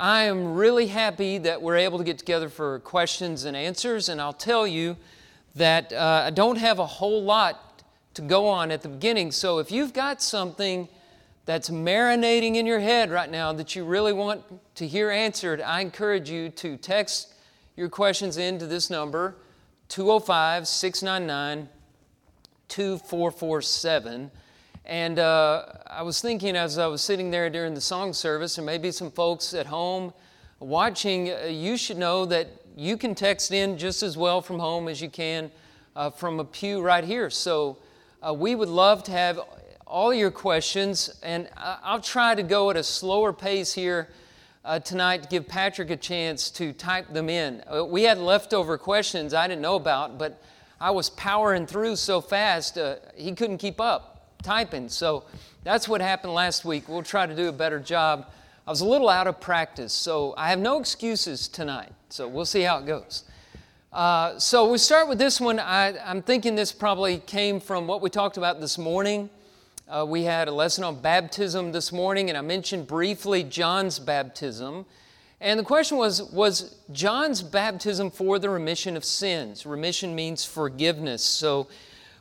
I am really happy that we're able to get together for questions and answers, and I'll tell you that uh, I don't have a whole lot to go on at the beginning. So if you've got something that's marinating in your head right now that you really want to hear answered, I encourage you to text your questions into this number 205 699 2447. And uh, I was thinking as I was sitting there during the song service, and maybe some folks at home watching, uh, you should know that you can text in just as well from home as you can uh, from a pew right here. So uh, we would love to have all your questions, and I'll try to go at a slower pace here uh, tonight to give Patrick a chance to type them in. We had leftover questions I didn't know about, but I was powering through so fast, he couldn't keep up typing. So that's what happened last week. We'll try to do a better job. I was a little out of practice, so I have no excuses tonight. So we'll see how it goes. Uh, so we start with this one. I, I'm thinking this probably came from what we talked about this morning. Uh, we had a lesson on baptism this morning, and I mentioned briefly John's baptism. And the question was Was John's baptism for the remission of sins? Remission means forgiveness. So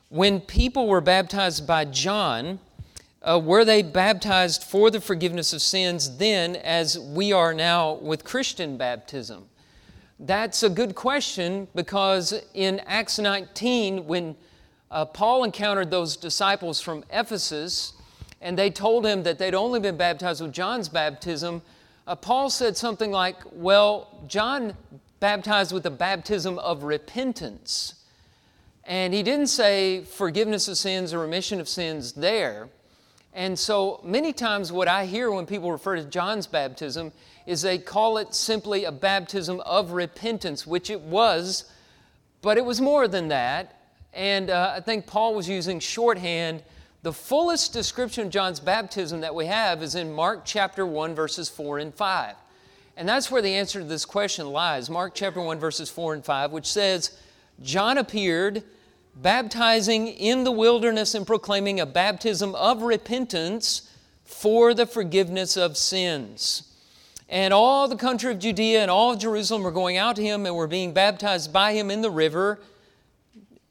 when people were baptized by John, uh, were they baptized for the forgiveness of sins then as we are now with Christian baptism? That's a good question because in Acts 19, when uh, Paul encountered those disciples from Ephesus and they told him that they'd only been baptized with John's baptism, uh, Paul said something like, Well, John baptized with the baptism of repentance. And he didn't say forgiveness of sins or remission of sins there. And so many times, what I hear when people refer to John's baptism is they call it simply a baptism of repentance, which it was, but it was more than that. And uh, I think Paul was using shorthand the fullest description of John's baptism that we have is in Mark chapter 1, verses 4 and 5. And that's where the answer to this question lies. Mark chapter 1, verses 4 and 5, which says, John appeared, baptizing in the wilderness and proclaiming a baptism of repentance for the forgiveness of sins. And all the country of Judea and all of Jerusalem were going out to him and were being baptized by him in the river,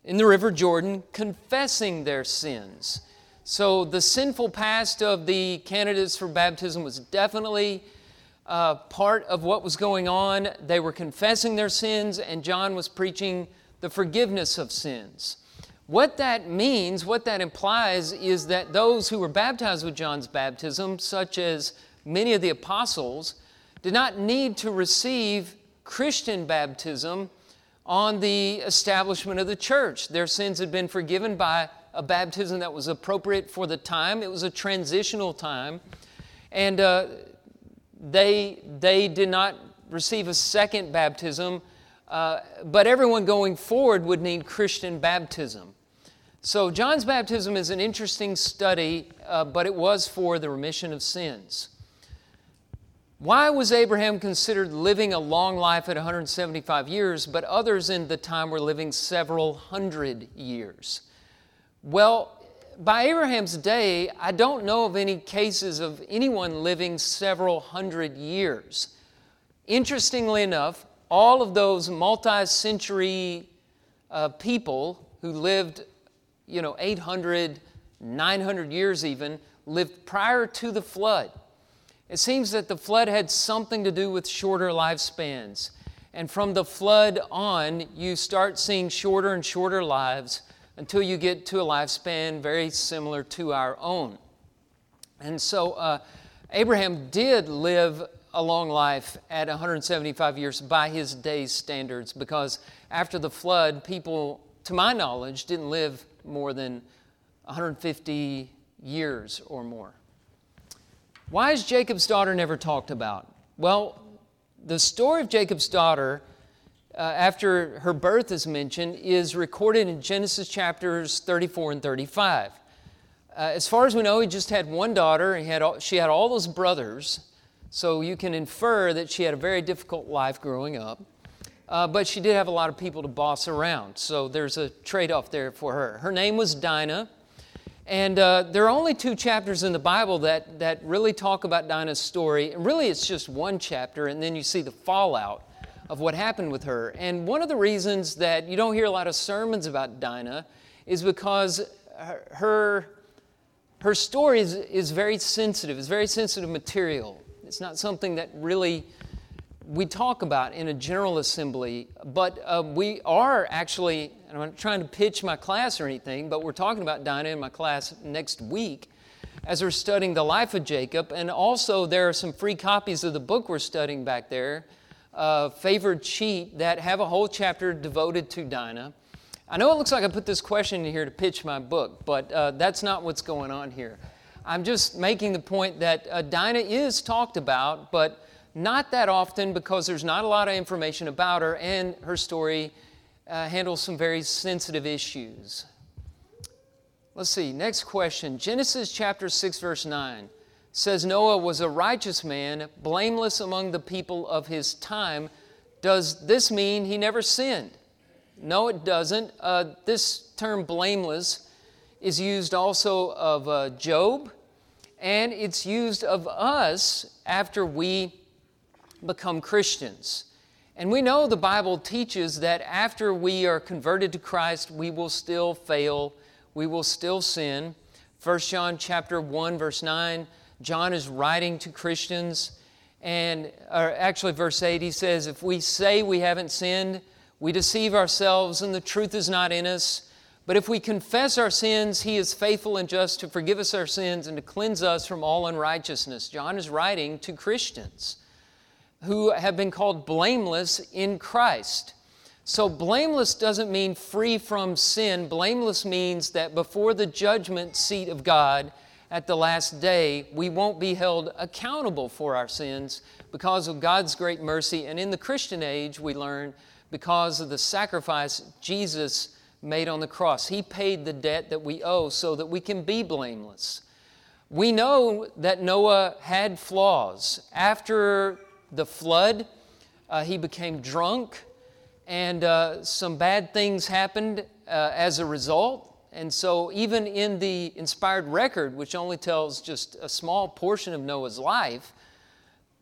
in the river Jordan, confessing their sins. So the sinful past of the candidates for baptism was definitely uh, part of what was going on. They were confessing their sins, and John was preaching the forgiveness of sins. What that means, what that implies, is that those who were baptized with John's baptism, such as many of the apostles, did not need to receive Christian baptism on the establishment of the church. Their sins had been forgiven by a baptism that was appropriate for the time. It was a transitional time. And uh, they, they did not receive a second baptism, uh, but everyone going forward would need Christian baptism. So, John's baptism is an interesting study, uh, but it was for the remission of sins. Why was Abraham considered living a long life at 175 years, but others in the time were living several hundred years? Well, by Abraham's day, I don't know of any cases of anyone living several hundred years. Interestingly enough, all of those multi century uh, people who lived, you know, 800, 900 years even, lived prior to the flood. It seems that the flood had something to do with shorter lifespans. And from the flood on, you start seeing shorter and shorter lives until you get to a lifespan very similar to our own. And so uh, Abraham did live a long life at 175 years by his day's standards because after the flood, people, to my knowledge, didn't live more than 150 years or more. Why is Jacob's daughter never talked about? Well, the story of Jacob's daughter uh, after her birth is mentioned is recorded in Genesis chapters 34 and 35. Uh, as far as we know, he just had one daughter, and had all, she had all those brothers, so you can infer that she had a very difficult life growing up. Uh, but she did have a lot of people to boss around, so there's a trade off there for her. Her name was Dinah, And uh, there are only two chapters in the Bible that, that really talk about Dinah's story. And really, it's just one chapter, and then you see the fallout of what happened with her. And one of the reasons that you don't hear a lot of sermons about Dinah is because her, her story is, is very sensitive, it's very sensitive material. It's not something that really we talk about in a general assembly, but uh, we are actually, I'm not trying to pitch my class or anything, but we're talking about Dinah in my class next week as we're studying the life of Jacob. And also, there are some free copies of the book we're studying back there, uh, Favored Cheat, that have a whole chapter devoted to Dinah. I know it looks like I put this question in here to pitch my book, but uh, that's not what's going on here. I'm just making the point that uh, Dinah is talked about, but not that often because there's not a lot of information about her, and her story uh, handles some very sensitive issues. Let's see, next question. Genesis chapter 6, verse 9 says Noah was a righteous man, blameless among the people of his time. Does this mean he never sinned? No, it doesn't. Uh, this term blameless is used also of uh, Job, and it's used of us after we become Christians. And we know the Bible teaches that after we are converted to Christ, we will still fail, we will still sin. 1 John chapter 1 verse 9, John is writing to Christians and or actually verse 8 he says if we say we haven't sinned, we deceive ourselves and the truth is not in us. But if we confess our sins, he is faithful and just to forgive us our sins and to cleanse us from all unrighteousness. John is writing to Christians who have been called blameless in Christ. So, blameless doesn't mean free from sin. Blameless means that before the judgment seat of God at the last day, we won't be held accountable for our sins because of God's great mercy. And in the Christian age, we learn because of the sacrifice Jesus made on the cross. He paid the debt that we owe so that we can be blameless. We know that Noah had flaws. After the flood. Uh, he became drunk, and uh, some bad things happened uh, as a result. And so, even in the inspired record, which only tells just a small portion of Noah's life,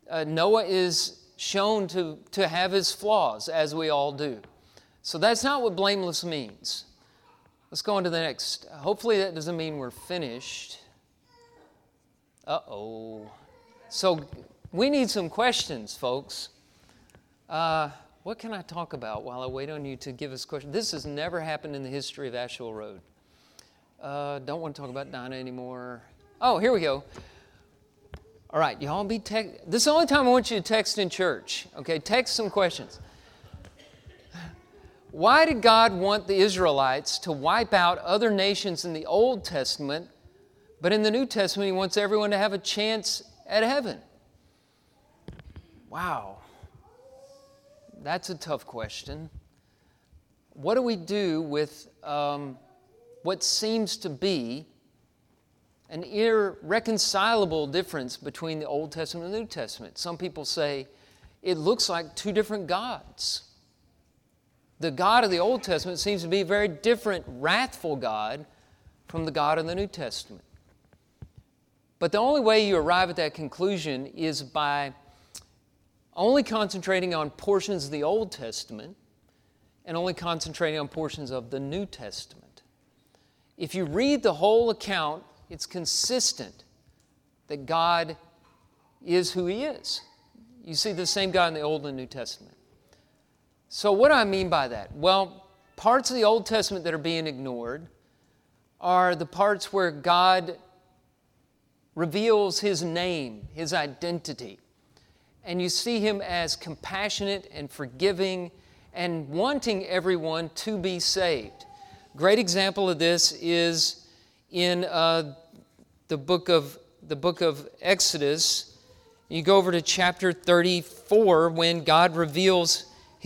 uh, Noah is shown to, to have his flaws, as we all do. So, that's not what blameless means. Let's go on to the next. Hopefully, that doesn't mean we're finished. Uh oh. So, we need some questions, folks. Uh, what can I talk about while I wait on you to give us questions? This has never happened in the history of Asheville Road. Uh, don't want to talk about Dinah anymore. Oh, here we go. All right, y'all be text. This is the only time I want you to text in church. Okay, text some questions. Why did God want the Israelites to wipe out other nations in the Old Testament, but in the New Testament, He wants everyone to have a chance at heaven? Wow, that's a tough question. What do we do with um, what seems to be an irreconcilable difference between the Old Testament and the New Testament? Some people say it looks like two different gods. The God of the Old Testament seems to be a very different, wrathful God from the God of the New Testament. But the only way you arrive at that conclusion is by only concentrating on portions of the Old Testament and only concentrating on portions of the New Testament. If you read the whole account, it's consistent that God is who He is. You see the same God in the Old and New Testament. So, what do I mean by that? Well, parts of the Old Testament that are being ignored are the parts where God reveals His name, His identity and you see him as compassionate and forgiving and wanting everyone to be saved. Great example of this is in uh, the book of the book of Exodus. You go over to chapter 34 when God reveals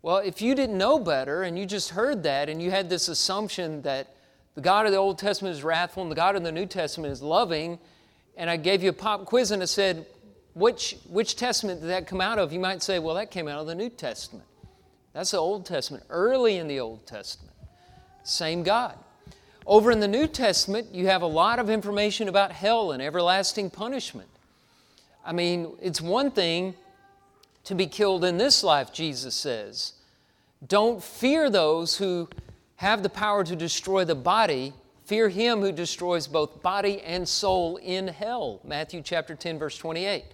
Well, if you didn't know better and you just heard that and you had this assumption that the God of the Old Testament is wrathful and the God of the New Testament is loving, and I gave you a pop quiz and I said, which, which testament did that come out of? You might say, well, that came out of the New Testament. That's the Old Testament, early in the Old Testament. Same God. Over in the New Testament, you have a lot of information about hell and everlasting punishment. I mean, it's one thing to be killed in this life, Jesus says. Don't fear those who have the power to destroy the body. Fear him who destroys both body and soul in hell. Matthew chapter 10, verse 28.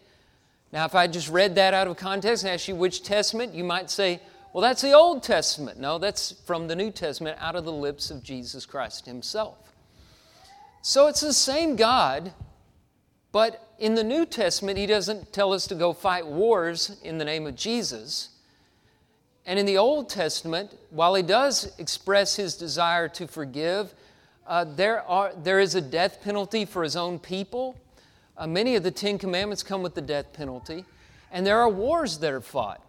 Now, if I just read that out of context and asked you which testament, you might say, well, that's the Old Testament. No, that's from the New Testament out of the lips of Jesus Christ Himself. So it's the same God, but in the New Testament, He doesn't tell us to go fight wars in the name of Jesus. And in the Old Testament, while He does express His desire to forgive, uh, there, are, there is a death penalty for His own people. Uh, many of the Ten Commandments come with the death penalty, and there are wars that are fought.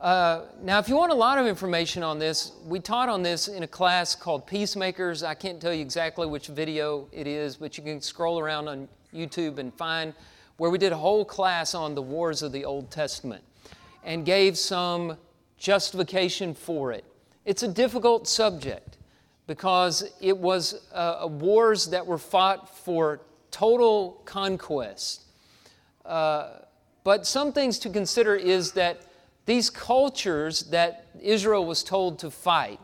Uh, now, if you want a lot of information on this, we taught on this in a class called Peacemakers. I can't tell you exactly which video it is, but you can scroll around on YouTube and find where we did a whole class on the wars of the Old Testament and gave some justification for it. It's a difficult subject because it was uh, wars that were fought for total conquest. Uh, but some things to consider is that these cultures that Israel was told to fight,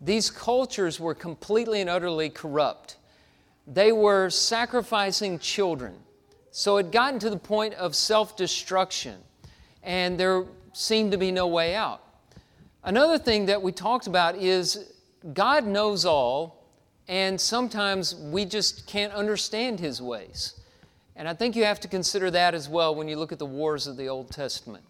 these cultures were completely and utterly corrupt. They were sacrificing children. So it gotten to the point of self destruction, and there seemed to be no way out. Another thing that we talked about is God knows all, and sometimes we just can't understand His ways. And I think you have to consider that as well when you look at the wars of the Old Testament.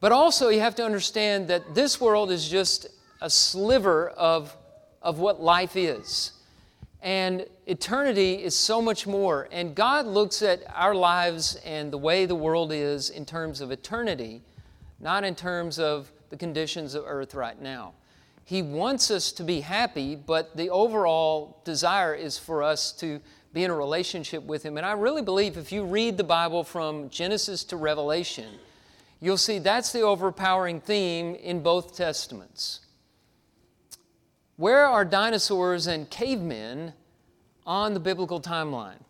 But also, you have to understand that this world is just a sliver of, of what life is. And eternity is so much more. And God looks at our lives and the way the world is in terms of eternity, not in terms of the conditions of earth right now. He wants us to be happy, but the overall desire is for us to be in a relationship with Him. And I really believe if you read the Bible from Genesis to Revelation, you'll see that's the overpowering theme in both Testaments. Where are dinosaurs and cavemen on the biblical timeline?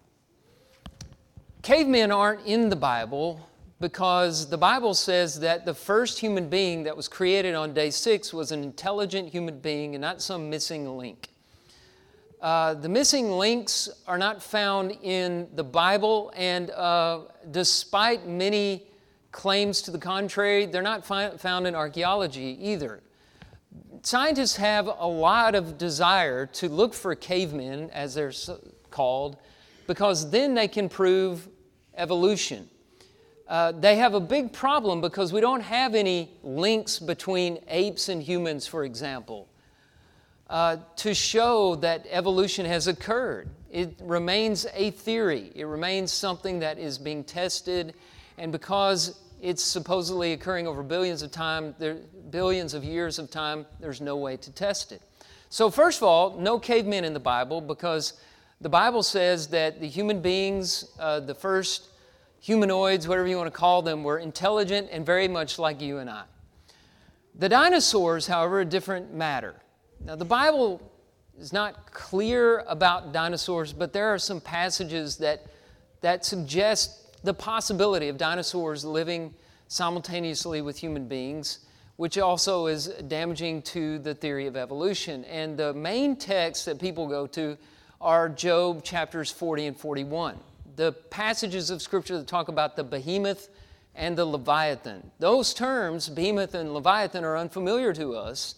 Cavemen aren't in the Bible because the Bible says that the first human being that was created on day six was an intelligent human being and not some missing link. Uh, the missing links are not found in the Bible, and uh, despite many claims to the contrary, they're not fi- found in archaeology either. Scientists have a lot of desire to look for cavemen, as they're called, because then they can prove evolution. Uh, they have a big problem because we don't have any links between apes and humans, for example, uh, to show that evolution has occurred. It remains a theory, it remains something that is being tested and because it's supposedly occurring over billions of time, there, billions of years of time, there's no way to test it. So, first of all, no cavemen in the Bible because the Bible says that the human beings, uh, the first humanoids, whatever you want to call them, were intelligent and very much like you and I. The dinosaurs, however, a different matter. Now, the Bible is not clear about dinosaurs, but there are some passages that, that suggest the possibility of dinosaurs living simultaneously with human beings, which also is damaging to the theory of evolution. And the main texts that people go to are Job chapters 40 and 41. The passages of Scripture that talk about the behemoth and the leviathan. Those terms, behemoth and leviathan, are unfamiliar to us,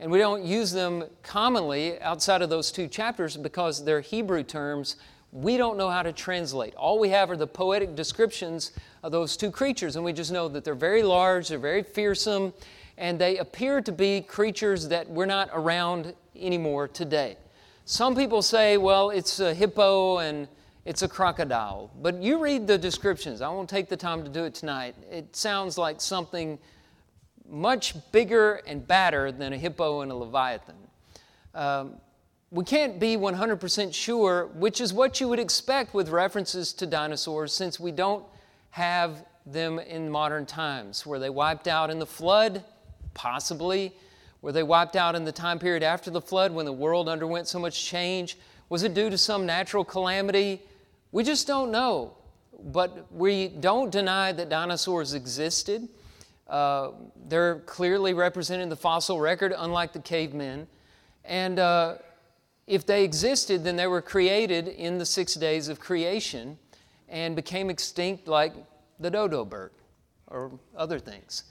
and we don't use them commonly outside of those two chapters because they're Hebrew terms we don't know how to translate. All we have are the poetic descriptions of those two creatures, and we just know that they're very large, they're very fearsome, and they appear to be creatures that we're not around anymore today. Some people say, well, it's a hippo and it's a crocodile. But you read the descriptions. I won't take the time to do it tonight. It sounds like something much bigger and badder than a hippo and a leviathan. Um, we can't be 100% sure, which is what you would expect with references to dinosaurs, since we don't have them in modern times. Were they wiped out in the flood? Possibly. Were they wiped out in the time period after the flood when the world underwent so much change? Was it due to some natural calamity? We just don't know. But we don't deny that dinosaurs existed. Uh, they're clearly represented in the fossil record, unlike the cavemen. And uh, if they existed, then they were created in the six days of creation and became extinct like the dodo bird or other things.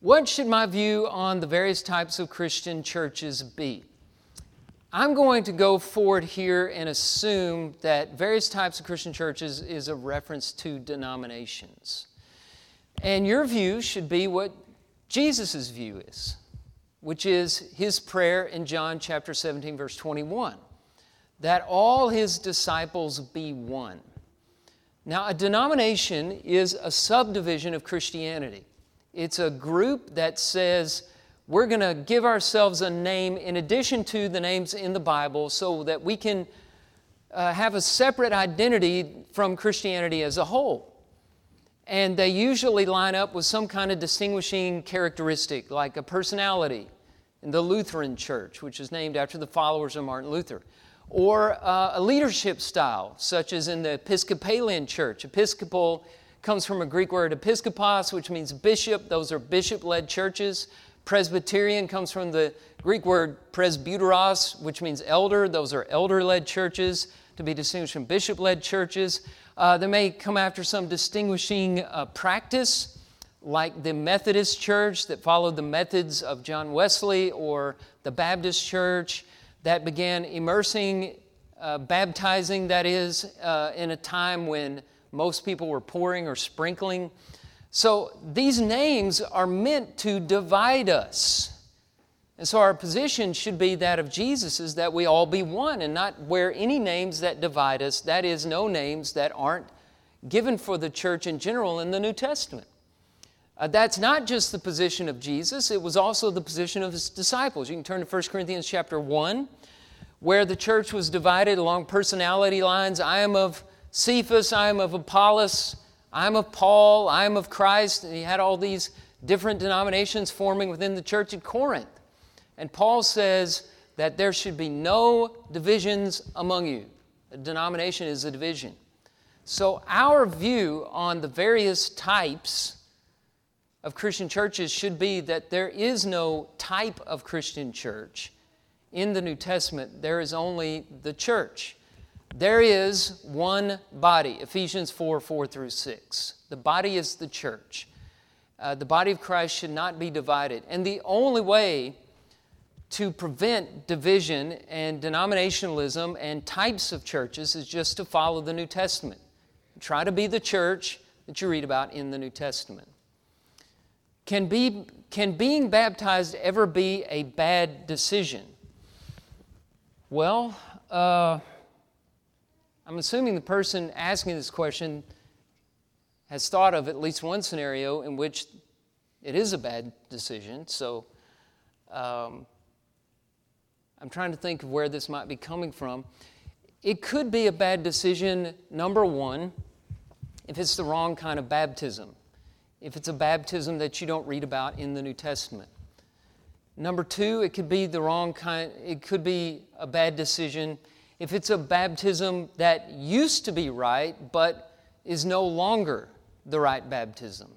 What should my view on the various types of Christian churches be? I'm going to go forward here and assume that various types of Christian churches is a reference to denominations. And your view should be what Jesus' view is, which is his prayer in John chapter 17, verse 21 that all his disciples be one. Now, a denomination is a subdivision of Christianity. It's a group that says, we're going to give ourselves a name in addition to the names in the Bible so that we can uh, have a separate identity from Christianity as a whole. And they usually line up with some kind of distinguishing characteristic, like a personality in the Lutheran Church, which is named after the followers of Martin Luther, or uh, a leadership style, such as in the Episcopalian Church. Episcopal comes from a Greek word episkopos, which means bishop. Those are bishop led churches. Presbyterian comes from the Greek word presbyteros, which means elder. Those are elder led churches, to be distinguished from bishop led churches. Uh, they may come after some distinguishing uh, practice, like the Methodist Church that followed the methods of John Wesley, or the Baptist Church that began immersing, uh, baptizing, that is, uh, in a time when most people were pouring or sprinkling. So these names are meant to divide us. And so our position should be that of Jesus is that we all be one and not wear any names that divide us. That is, no names that aren't given for the church in general in the New Testament. Uh, that's not just the position of Jesus, it was also the position of his disciples. You can turn to 1 Corinthians chapter 1, where the church was divided along personality lines. I am of Cephas, I am of Apollos, I'm of Paul, I'm of Christ. And he had all these different denominations forming within the church at Corinth. And Paul says that there should be no divisions among you. A denomination is a division. So, our view on the various types of Christian churches should be that there is no type of Christian church. In the New Testament, there is only the church. There is one body, Ephesians 4 4 through 6. The body is the church. Uh, the body of Christ should not be divided. And the only way to prevent division and denominationalism and types of churches is just to follow the New Testament. Try to be the church that you read about in the New Testament. Can, be, can being baptized ever be a bad decision? Well, uh, I'm assuming the person asking this question has thought of at least one scenario in which it is a bad decision. So um, I'm trying to think of where this might be coming from. It could be a bad decision, number one, if it's the wrong kind of baptism, if it's a baptism that you don't read about in the New Testament. Number two, it could be the wrong kind, it could be a bad decision if it's a baptism that used to be right but is no longer the right baptism.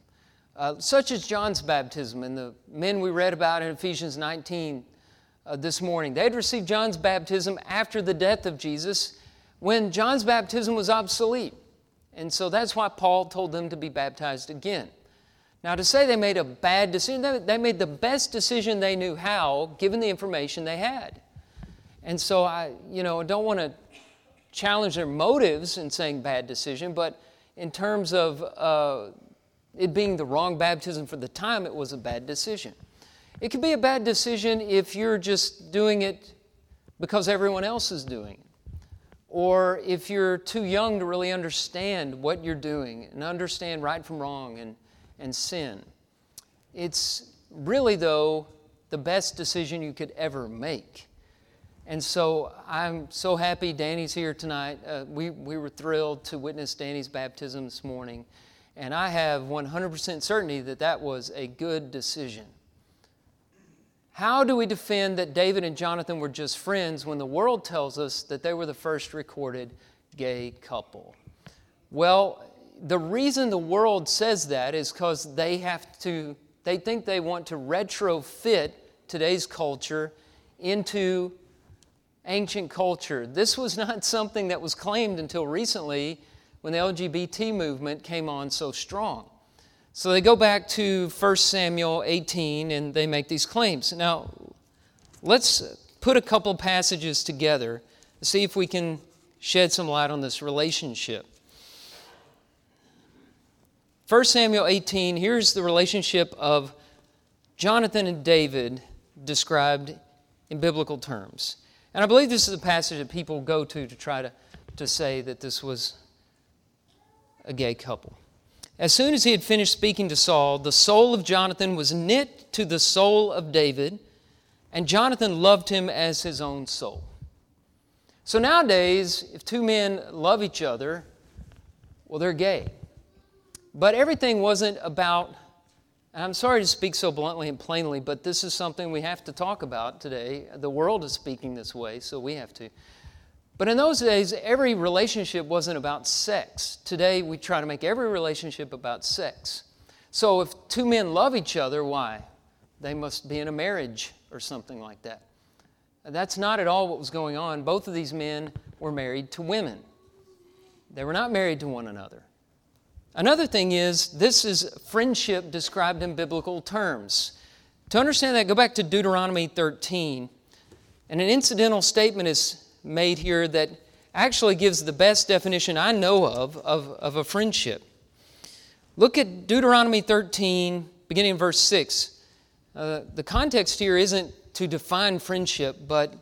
Uh, such as John's baptism and the men we read about in Ephesians 19 uh, this morning. They'd received John's baptism after the death of Jesus when John's baptism was obsolete. And so that's why Paul told them to be baptized again. Now, to say they made a bad decision, they made the best decision they knew how, given the information they had. And so I, you know, don't want to challenge their motives in saying bad decision, but in terms of uh, it being the wrong baptism for the time, it was a bad decision. It could be a bad decision if you're just doing it because everyone else is doing it. or if you're too young to really understand what you're doing and understand right from wrong and, and sin. It's really, though, the best decision you could ever make. And so I'm so happy Danny's here tonight. Uh, we, we were thrilled to witness Danny's baptism this morning. And I have 100% certainty that that was a good decision. How do we defend that David and Jonathan were just friends when the world tells us that they were the first recorded gay couple? Well, the reason the world says that is because they have to, they think they want to retrofit today's culture into ancient culture. This was not something that was claimed until recently when the LGBT movement came on so strong. So they go back to 1 Samuel 18 and they make these claims. Now, let's put a couple passages together to see if we can shed some light on this relationship. 1 Samuel 18, here's the relationship of Jonathan and David described in biblical terms. And I believe this is a passage that people go to to try to, to say that this was a gay couple. As soon as he had finished speaking to Saul, the soul of Jonathan was knit to the soul of David, and Jonathan loved him as his own soul. So nowadays, if two men love each other, well, they're gay. But everything wasn't about I'm sorry to speak so bluntly and plainly, but this is something we have to talk about today. The world is speaking this way, so we have to. But in those days, every relationship wasn't about sex. Today, we try to make every relationship about sex. So if two men love each other, why? They must be in a marriage or something like that. That's not at all what was going on. Both of these men were married to women, they were not married to one another. Another thing is, this is friendship described in biblical terms. To understand that, go back to Deuteronomy 13. And an incidental statement is made here that actually gives the best definition I know of, of of, a friendship. Look at Deuteronomy 13, beginning in verse 6. Uh, the context here isn't to define friendship, but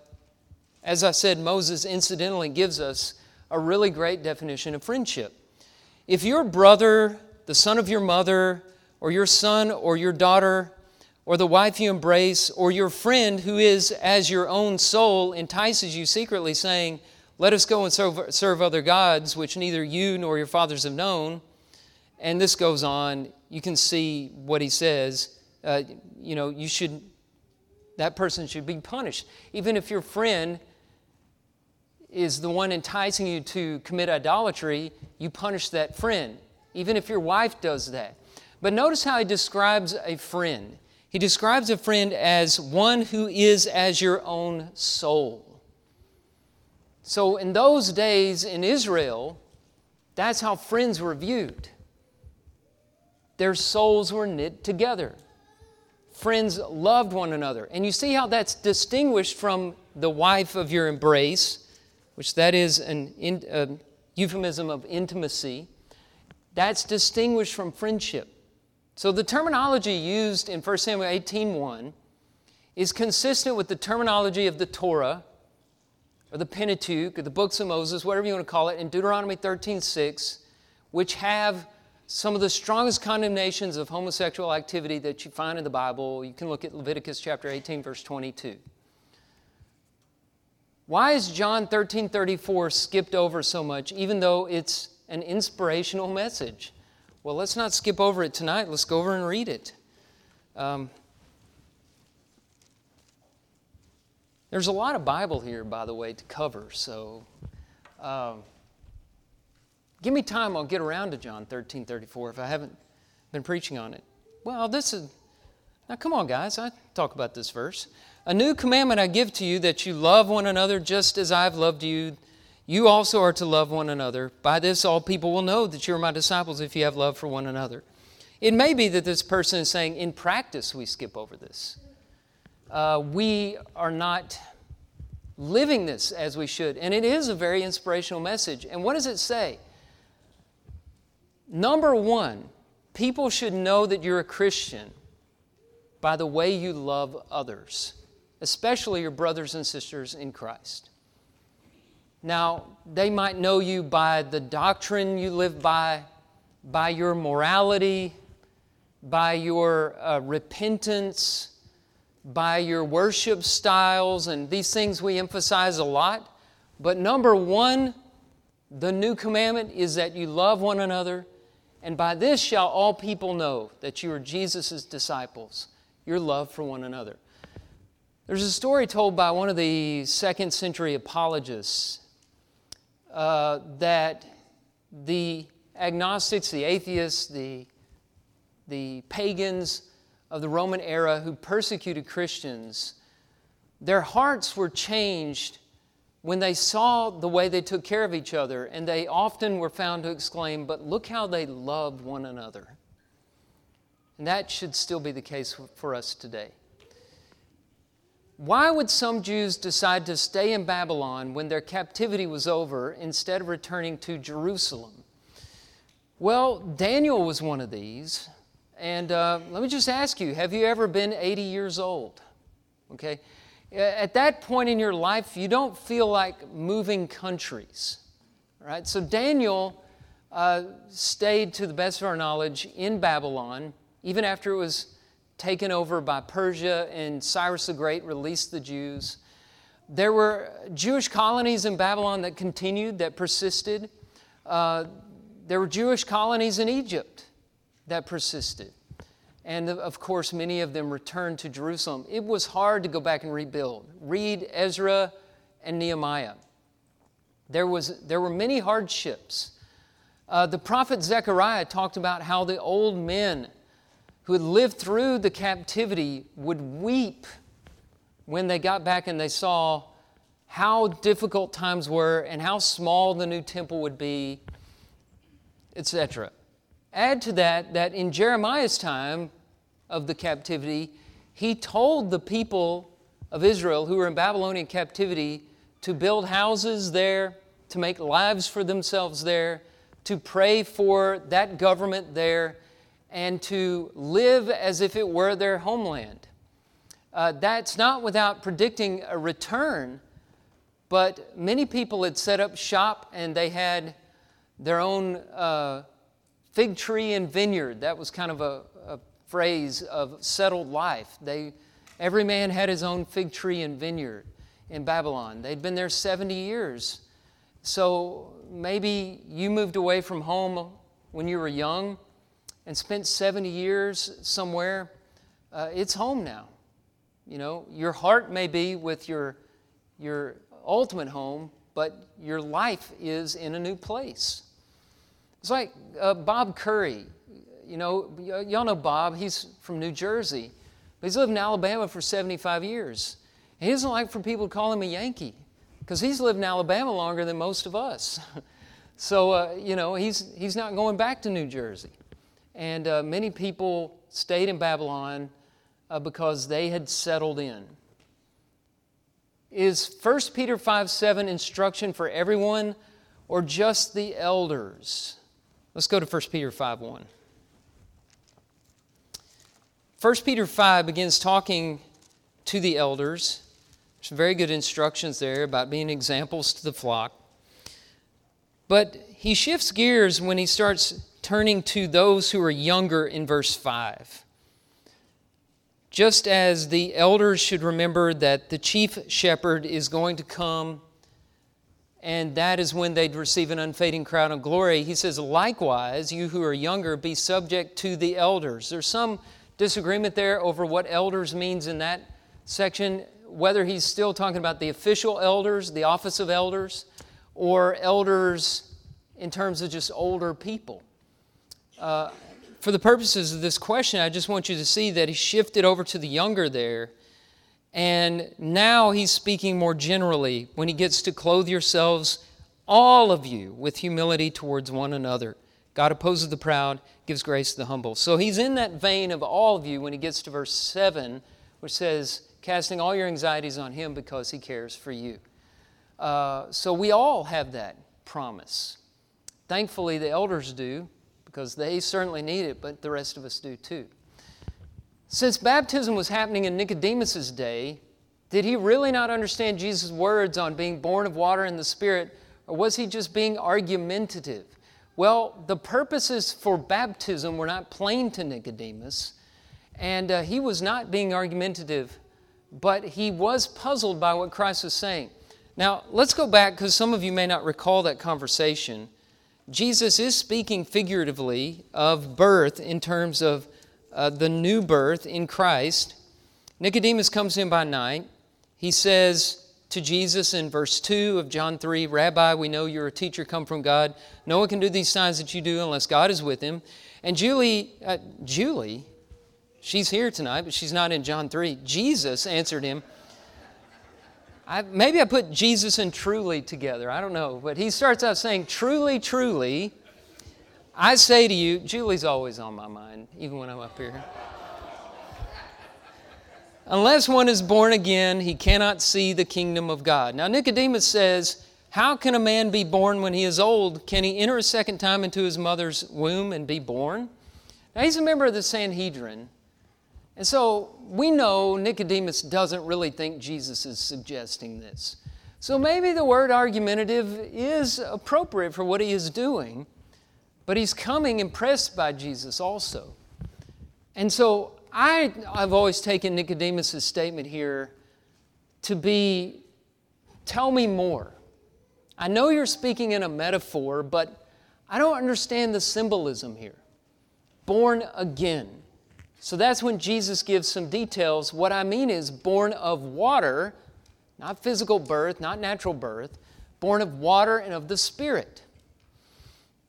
as I said, Moses incidentally gives us a really great definition of friendship. If your brother, the son of your mother, or your son or your daughter, or the wife you embrace, or your friend who is as your own soul entices you secretly, saying, Let us go and serve, serve other gods, which neither you nor your fathers have known. And this goes on. You can see what he says. Uh, you know, you should, that person should be punished. Even if your friend is the one enticing you to commit idolatry, you punish that friend, even if your wife does that. But notice how he describes a friend. He describes a friend as one who is as your own soul. So, in those days in Israel, that's how friends were viewed. Their souls were knit together. Friends loved one another. And you see how that's distinguished from the wife of your embrace which that is an in, euphemism of intimacy, that's distinguished from friendship. So the terminology used in 1 Samuel 18:1 is consistent with the terminology of the Torah or the Pentateuch or the books of Moses, whatever you want to call it, in Deuteronomy 13:6, which have some of the strongest condemnations of homosexual activity that you find in the Bible. You can look at Leviticus chapter 18 verse 22. Why is John 13 34 skipped over so much, even though it's an inspirational message? Well, let's not skip over it tonight. Let's go over and read it. Um, there's a lot of Bible here, by the way, to cover. So um, give me time, I'll get around to John 13 34 if I haven't been preaching on it. Well, this is, now come on, guys, I talk about this verse. A new commandment I give to you that you love one another just as I've loved you. You also are to love one another. By this, all people will know that you're my disciples if you have love for one another. It may be that this person is saying, in practice, we skip over this. Uh, we are not living this as we should. And it is a very inspirational message. And what does it say? Number one, people should know that you're a Christian by the way you love others especially your brothers and sisters in Christ. Now, they might know you by the doctrine you live by, by your morality, by your uh, repentance, by your worship styles, and these things we emphasize a lot. But number one, the new commandment is that you love one another, and by this shall all people know that you are Jesus' disciples, your love for one another. There's a story told by one of the second century apologists uh, that the agnostics, the atheists, the, the pagans of the Roman era who persecuted Christians, their hearts were changed when they saw the way they took care of each other, and they often were found to exclaim, But look how they loved one another. And that should still be the case for us today. Why would some Jews decide to stay in Babylon when their captivity was over instead of returning to Jerusalem? Well, Daniel was one of these. And uh, let me just ask you have you ever been 80 years old? Okay? At that point in your life, you don't feel like moving countries. Right? So Daniel uh, stayed, to the best of our knowledge, in Babylon, even after it was taken over by Persia and Cyrus the Great released the Jews. There were Jewish colonies in Babylon that continued, that persisted. Uh, there were Jewish colonies in Egypt that persisted. And of course, many of them returned to Jerusalem. It was hard to go back and rebuild. Read Ezra and Nehemiah. There, was, there were many hardships. Uh, the prophet Zechariah talked about how the old men who had lived through the captivity would weep when they got back and they saw how difficult times were and how small the new temple would be, etc. Add to that that in Jeremiah's time, of the captivity, he told the people of Israel who were in Babylonian captivity to build houses there, to make lives for themselves there, to pray for that government there, and to live as if it were their homeland. Uh, that's not without predicting a return, but many people had set up shop and they had their own uh, fig tree and vineyard. That was kind of a, phrase of settled life. They, every man had his own fig tree and vineyard in Babylon. They'd been there 70 years. So maybe you moved away from home when you were young and spent 70 years somewhere. Uh, it's home now. You know, your heart may be with your, your ultimate home, but your life is in a new place. It's like uh, Bob Curry you know, y'all know Bob, he's from New Jersey, but he's lived in Alabama for 75 years. he doesn't like for people to call him a Yankee because he's lived in Alabama longer than most of us. so, uh, you know, he's, he's not going back to New Jersey. And uh, many people stayed in Babylon uh, because they had settled in. Is 1 Peter 5 7 instruction for everyone or just the elders? Let's go to 1 Peter 5 1. 1 Peter 5 begins talking to the elders. Some very good instructions there about being examples to the flock. But he shifts gears when he starts turning to those who are younger in verse 5. Just as the elders should remember that the chief shepherd is going to come and that is when they'd receive an unfading crown of glory, he says, likewise, you who are younger, be subject to the elders. There's some disagreement there over what elders means in that section, whether he's still talking about the official elders, the office of elders, or elders in terms of just older people. Uh, for the purposes of this question, I just want you to see that he shifted over to the younger there. And now he's speaking more generally when he gets to clothe yourselves, all of you, with humility towards one another. God opposes the proud, gives grace to the humble. So he's in that vein of all of you when he gets to verse 7, which says, casting all your anxieties on him because he cares for you. Uh, so we all have that promise. Thankfully, the elders do because they certainly need it, but the rest of us do too. Since baptism was happening in Nicodemus's day, Did he really not understand Jesus' words on being born of water and the Spirit, or was he just being argumentative? Well, the purposes for baptism were not plain to Nicodemus, and uh, he was not being argumentative, but he was puzzled by what Christ was saying. Now, let's go back because some of you may not recall that conversation. Jesus is speaking figuratively of birth in terms of uh, the new birth in Christ. Nicodemus comes in by night. He says to Jesus in verse 2 of John 3 Rabbi, we know you're a teacher come from God. No one can do these signs that you do unless God is with him. And Julie, uh, Julie, she's here tonight, but she's not in John 3. Jesus answered him. I, maybe I put Jesus and truly together. I don't know. But he starts out saying, Truly, truly, I say to you, Julie's always on my mind, even when I'm up here. Unless one is born again, he cannot see the kingdom of God. Now, Nicodemus says, How can a man be born when he is old? Can he enter a second time into his mother's womb and be born? Now, he's a member of the Sanhedrin. And so we know Nicodemus doesn't really think Jesus is suggesting this. So maybe the word argumentative is appropriate for what he is doing, but he's coming impressed by Jesus also. And so I, I've always taken Nicodemus' statement here to be tell me more. I know you're speaking in a metaphor, but I don't understand the symbolism here. Born again. So that's when Jesus gives some details. What I mean is born of water, not physical birth, not natural birth, born of water and of the Spirit.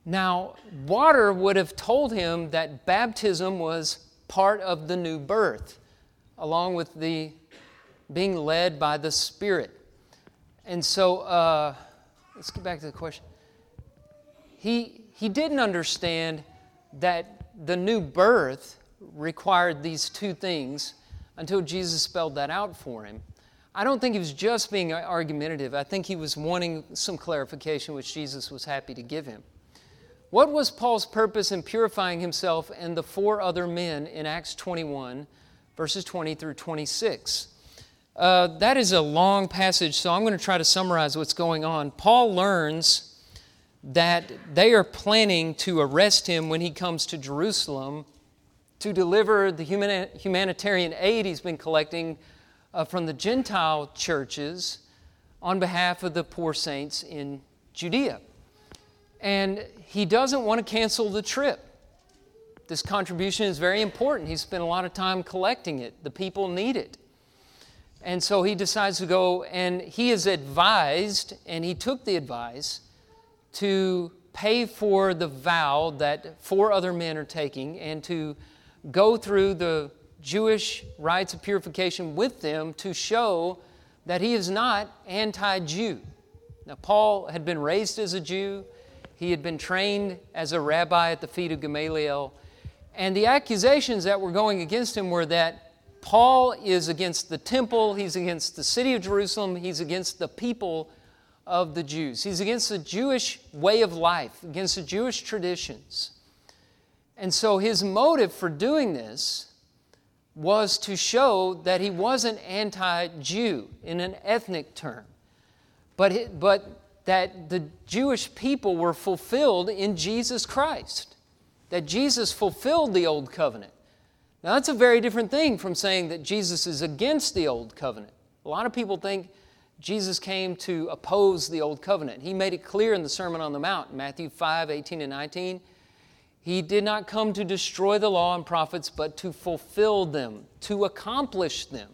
Now, water would have told him that baptism was part of the new birth, along with the being led by the Spirit. And so, uh, let's get back to the question. He, he didn't understand that the new birth required these two things until Jesus spelled that out for him. I don't think he was just being argumentative. I think he was wanting some clarification, which Jesus was happy to give him. What was Paul's purpose in purifying himself and the four other men in Acts 21, verses 20 through 26? Uh, that is a long passage, so I'm going to try to summarize what's going on. Paul learns that they are planning to arrest him when he comes to Jerusalem to deliver the human, humanitarian aid he's been collecting uh, from the Gentile churches on behalf of the poor saints in Judea. And he doesn't want to cancel the trip. This contribution is very important. He spent a lot of time collecting it. The people need it. And so he decides to go, and he is advised, and he took the advice to pay for the vow that four other men are taking and to go through the Jewish rites of purification with them to show that he is not anti Jew. Now, Paul had been raised as a Jew. He had been trained as a rabbi at the feet of Gamaliel. And the accusations that were going against him were that Paul is against the temple, he's against the city of Jerusalem, he's against the people of the Jews. He's against the Jewish way of life, against the Jewish traditions. And so his motive for doing this was to show that he wasn't anti Jew in an ethnic term, but, but that the Jewish people were fulfilled in Jesus Christ, that Jesus fulfilled the old covenant. Now, that's a very different thing from saying that Jesus is against the old covenant. A lot of people think Jesus came to oppose the old covenant. He made it clear in the Sermon on the Mount, Matthew 5 18 and 19. He did not come to destroy the law and prophets, but to fulfill them, to accomplish them.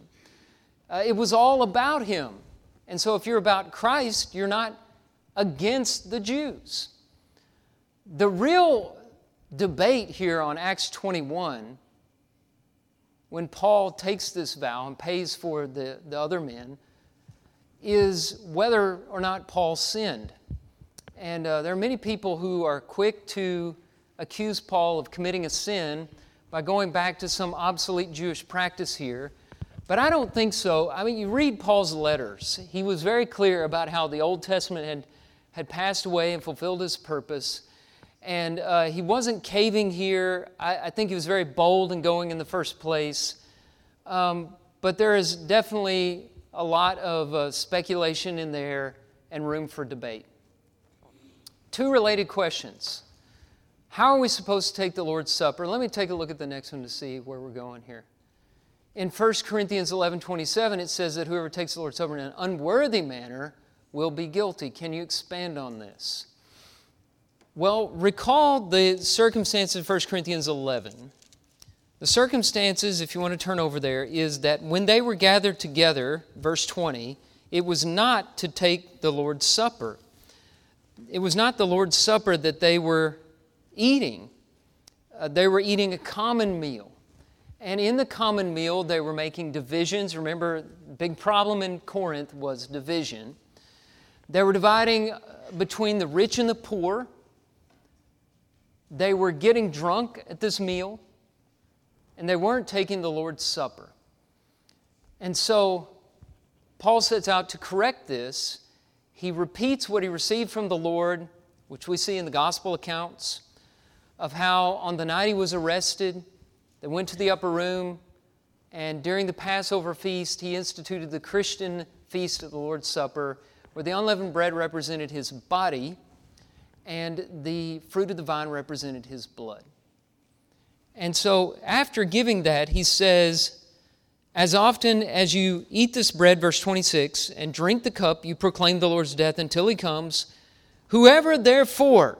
Uh, it was all about Him. And so, if you're about Christ, you're not against the Jews. The real debate here on Acts 21, when Paul takes this vow and pays for the, the other men, is whether or not Paul sinned. And uh, there are many people who are quick to accuse Paul of committing a sin by going back to some obsolete Jewish practice here. But I don't think so. I mean, you read Paul's letters, he was very clear about how the Old Testament had had passed away and fulfilled his purpose. And uh, he wasn't caving here. I, I, think he was very bold in going in the first place. Um, but there is definitely a lot of uh, speculation in there and room for debate. Two related questions. How are we supposed to take the Lord's Supper? Let me take a look at the next one to see where we're going here. In 1 Corinthians 11 27, it says that whoever takes the Lord's Supper in an unworthy manner will be guilty. Can you expand on this? Well, recall the circumstances of 1 Corinthians 11. The circumstances, if you want to turn over there, is that when they were gathered together, verse 20, it was not to take the Lord's Supper. It was not the Lord's Supper that they were eating. Uh, they were eating a common meal. And in the common meal, they were making divisions. Remember, big problem in Corinth was division. They were dividing uh, between the rich and the poor. They were getting drunk at this meal, and they weren't taking the Lord's Supper. And so, Paul sets out to correct this. He repeats what he received from the Lord, which we see in the gospel accounts of how on the night he was arrested, they went to the upper room, and during the Passover feast, he instituted the Christian feast of the Lord's Supper, where the unleavened bread represented his body and the fruit of the vine represented his blood. And so, after giving that, he says, As often as you eat this bread, verse 26, and drink the cup, you proclaim the Lord's death until he comes. Whoever therefore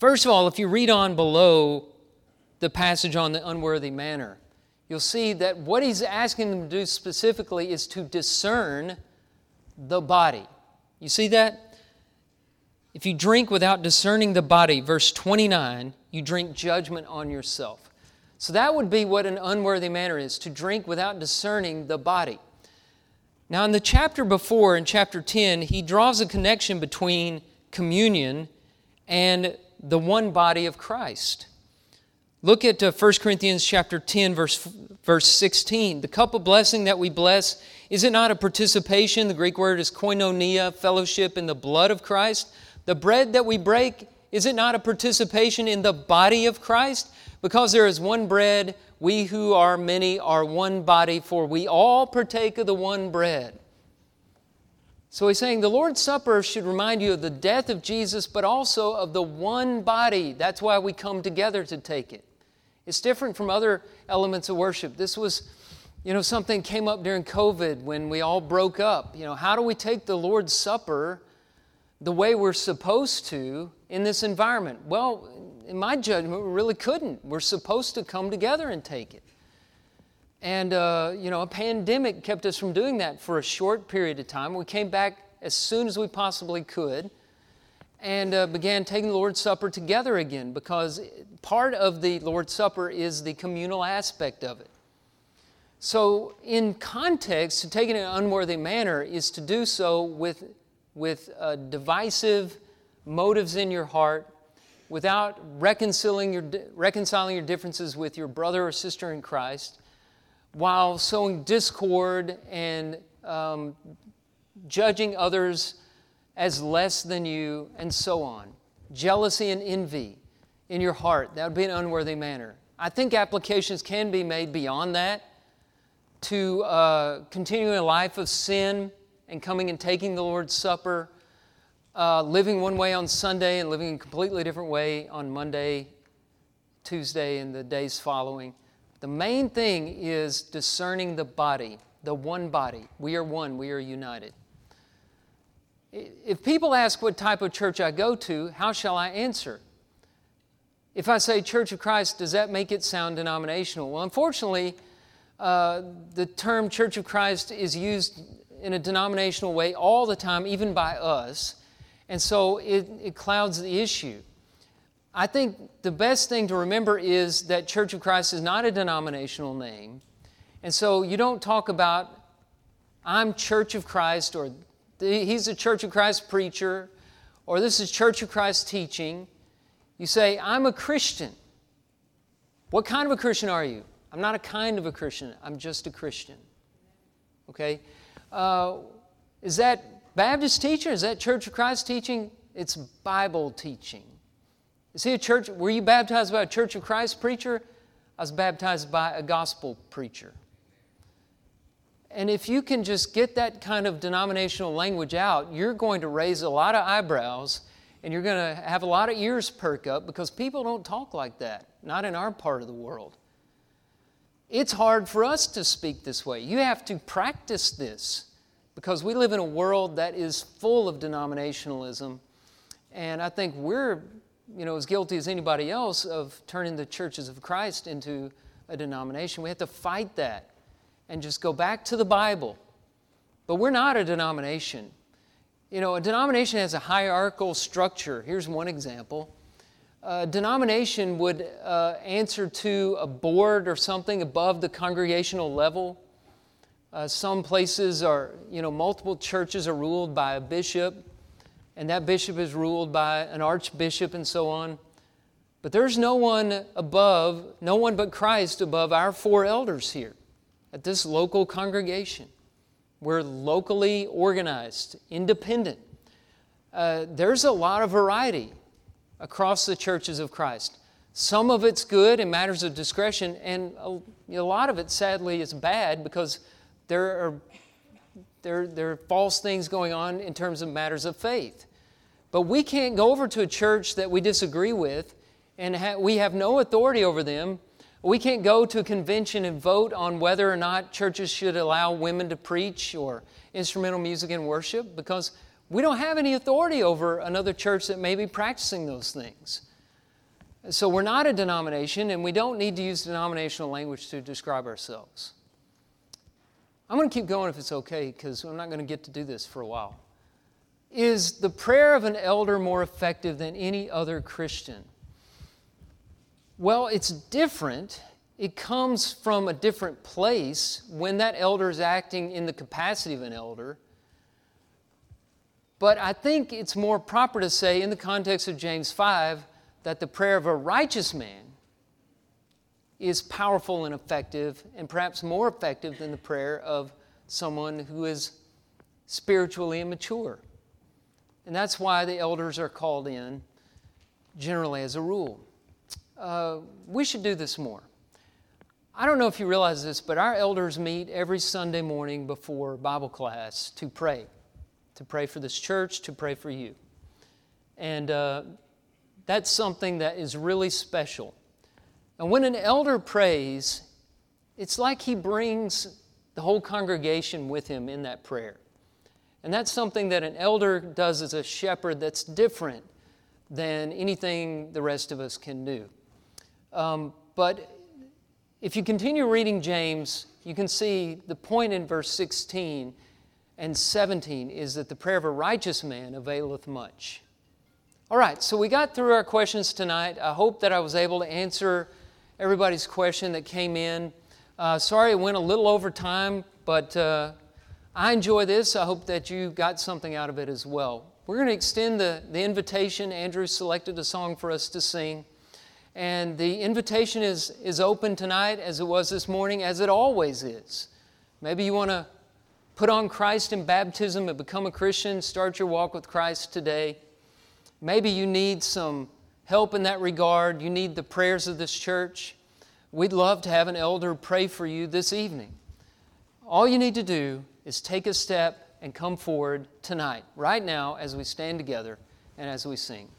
First of all, if you read on below the passage on the unworthy manner, you'll see that what he's asking them to do specifically is to discern the body. You see that? If you drink without discerning the body, verse 29, you drink judgment on yourself. So that would be what an unworthy manner is to drink without discerning the body. Now, in the chapter before, in chapter 10, he draws a connection between communion and the one body of Christ. Look at uh, 1 Corinthians chapter 10 verse verse 16. The cup of blessing that we bless is it not a participation? The Greek word is koinonia, fellowship in the blood of Christ. The bread that we break is it not a participation in the body of Christ? Because there is one bread, we who are many are one body, for we all partake of the one bread. So he's saying the Lord's Supper should remind you of the death of Jesus, but also of the one body. That's why we come together to take it. It's different from other elements of worship. This was, you know, something came up during COVID when we all broke up. You know, how do we take the Lord's Supper the way we're supposed to in this environment? Well, in my judgment, we really couldn't. We're supposed to come together and take it. And, uh, you know, a pandemic kept us from doing that for a short period of time. We came back as soon as we possibly could and uh, began taking the Lord's Supper together again because part of the Lord's Supper is the communal aspect of it. So, in context, to take it in an unworthy manner is to do so with, with uh, divisive motives in your heart, without reconciling your, reconciling your differences with your brother or sister in Christ, while sowing discord and um, judging others as less than you, and so on. Jealousy and envy in your heart, that would be an unworthy manner. I think applications can be made beyond that to uh, continuing a life of sin and coming and taking the Lord's Supper, uh, living one way on Sunday and living a completely different way on Monday, Tuesday, and the days following. The main thing is discerning the body, the one body. We are one, we are united. If people ask what type of church I go to, how shall I answer? If I say Church of Christ, does that make it sound denominational? Well, unfortunately, uh, the term Church of Christ is used in a denominational way all the time, even by us, and so it, it clouds the issue. I think the best thing to remember is that Church of Christ is not a denominational name. And so you don't talk about I'm Church of Christ, or he's a Church of Christ preacher, or this is Church of Christ teaching. You say, I'm a Christian. What kind of a Christian are you? I'm not a kind of a Christian, I'm just a Christian. Okay? Uh, is that Baptist teaching? Is that Church of Christ teaching? It's Bible teaching. Is he a church? Were you baptized by a Church of Christ preacher? I was baptized by a gospel preacher. And if you can just get that kind of denominational language out, you're going to raise a lot of eyebrows and you're going to have a lot of ears perk up because people don't talk like that, not in our part of the world. It's hard for us to speak this way. You have to practice this because we live in a world that is full of denominationalism. And I think we're, you know, as guilty as anybody else of turning the churches of Christ into a denomination. We have to fight that and just go back to the Bible. But we're not a denomination. You know, a denomination has a hierarchical structure. Here's one example. A denomination would uh, answer to a board or something above the congregational level. Uh, some places are, you know, multiple churches are ruled by a bishop, and that bishop is ruled by an archbishop and so on. But there's no one above, no one but Christ above our four elders here at this local congregation. We're locally organized, independent. Uh, there's a lot of variety across the churches of Christ. Some of it's good in matters of discretion, and a, a lot of it, sadly, is bad because there are, there, there are false things going on in terms of matters of faith. But we can't go over to a church that we disagree with and ha- we have no authority over them. We can't go to a convention and vote on whether or not churches should allow women to preach or instrumental music in worship because we don't have any authority over another church that may be practicing those things. So we're not a denomination and we don't need to use denominational language to describe ourselves. I'm going to keep going if it's okay because I'm not going to get to do this for a while. Is the prayer of an elder more effective than any other Christian? Well, it's different. It comes from a different place when that elder is acting in the capacity of an elder. But I think it's more proper to say, in the context of James 5, that the prayer of a righteous man is powerful and effective, and perhaps more effective than the prayer of someone who is spiritually immature. And that's why the elders are called in, generally as a rule. Uh, we should do this more. I don't know if you realize this, but our elders meet every Sunday morning before Bible class to pray, to pray for this church, to pray for you. And uh, that's something that is really special. And when an elder prays, it's like he brings the whole congregation with him in that prayer. And that's something that an elder does as a shepherd that's different than anything the rest of us can do. Um, but if you continue reading James, you can see the point in verse 16 and 17 is that the prayer of a righteous man availeth much. All right, so we got through our questions tonight. I hope that I was able to answer everybody's question that came in. Uh, sorry it went a little over time, but uh, I enjoy this. I hope that you got something out of it as well. We're going to extend the, the invitation. Andrew selected a song for us to sing. And the invitation is, is open tonight as it was this morning, as it always is. Maybe you want to put on Christ in baptism and become a Christian, start your walk with Christ today. Maybe you need some help in that regard. You need the prayers of this church. We'd love to have an elder pray for you this evening. All you need to do is take a step and come forward tonight, right now, as we stand together and as we sing.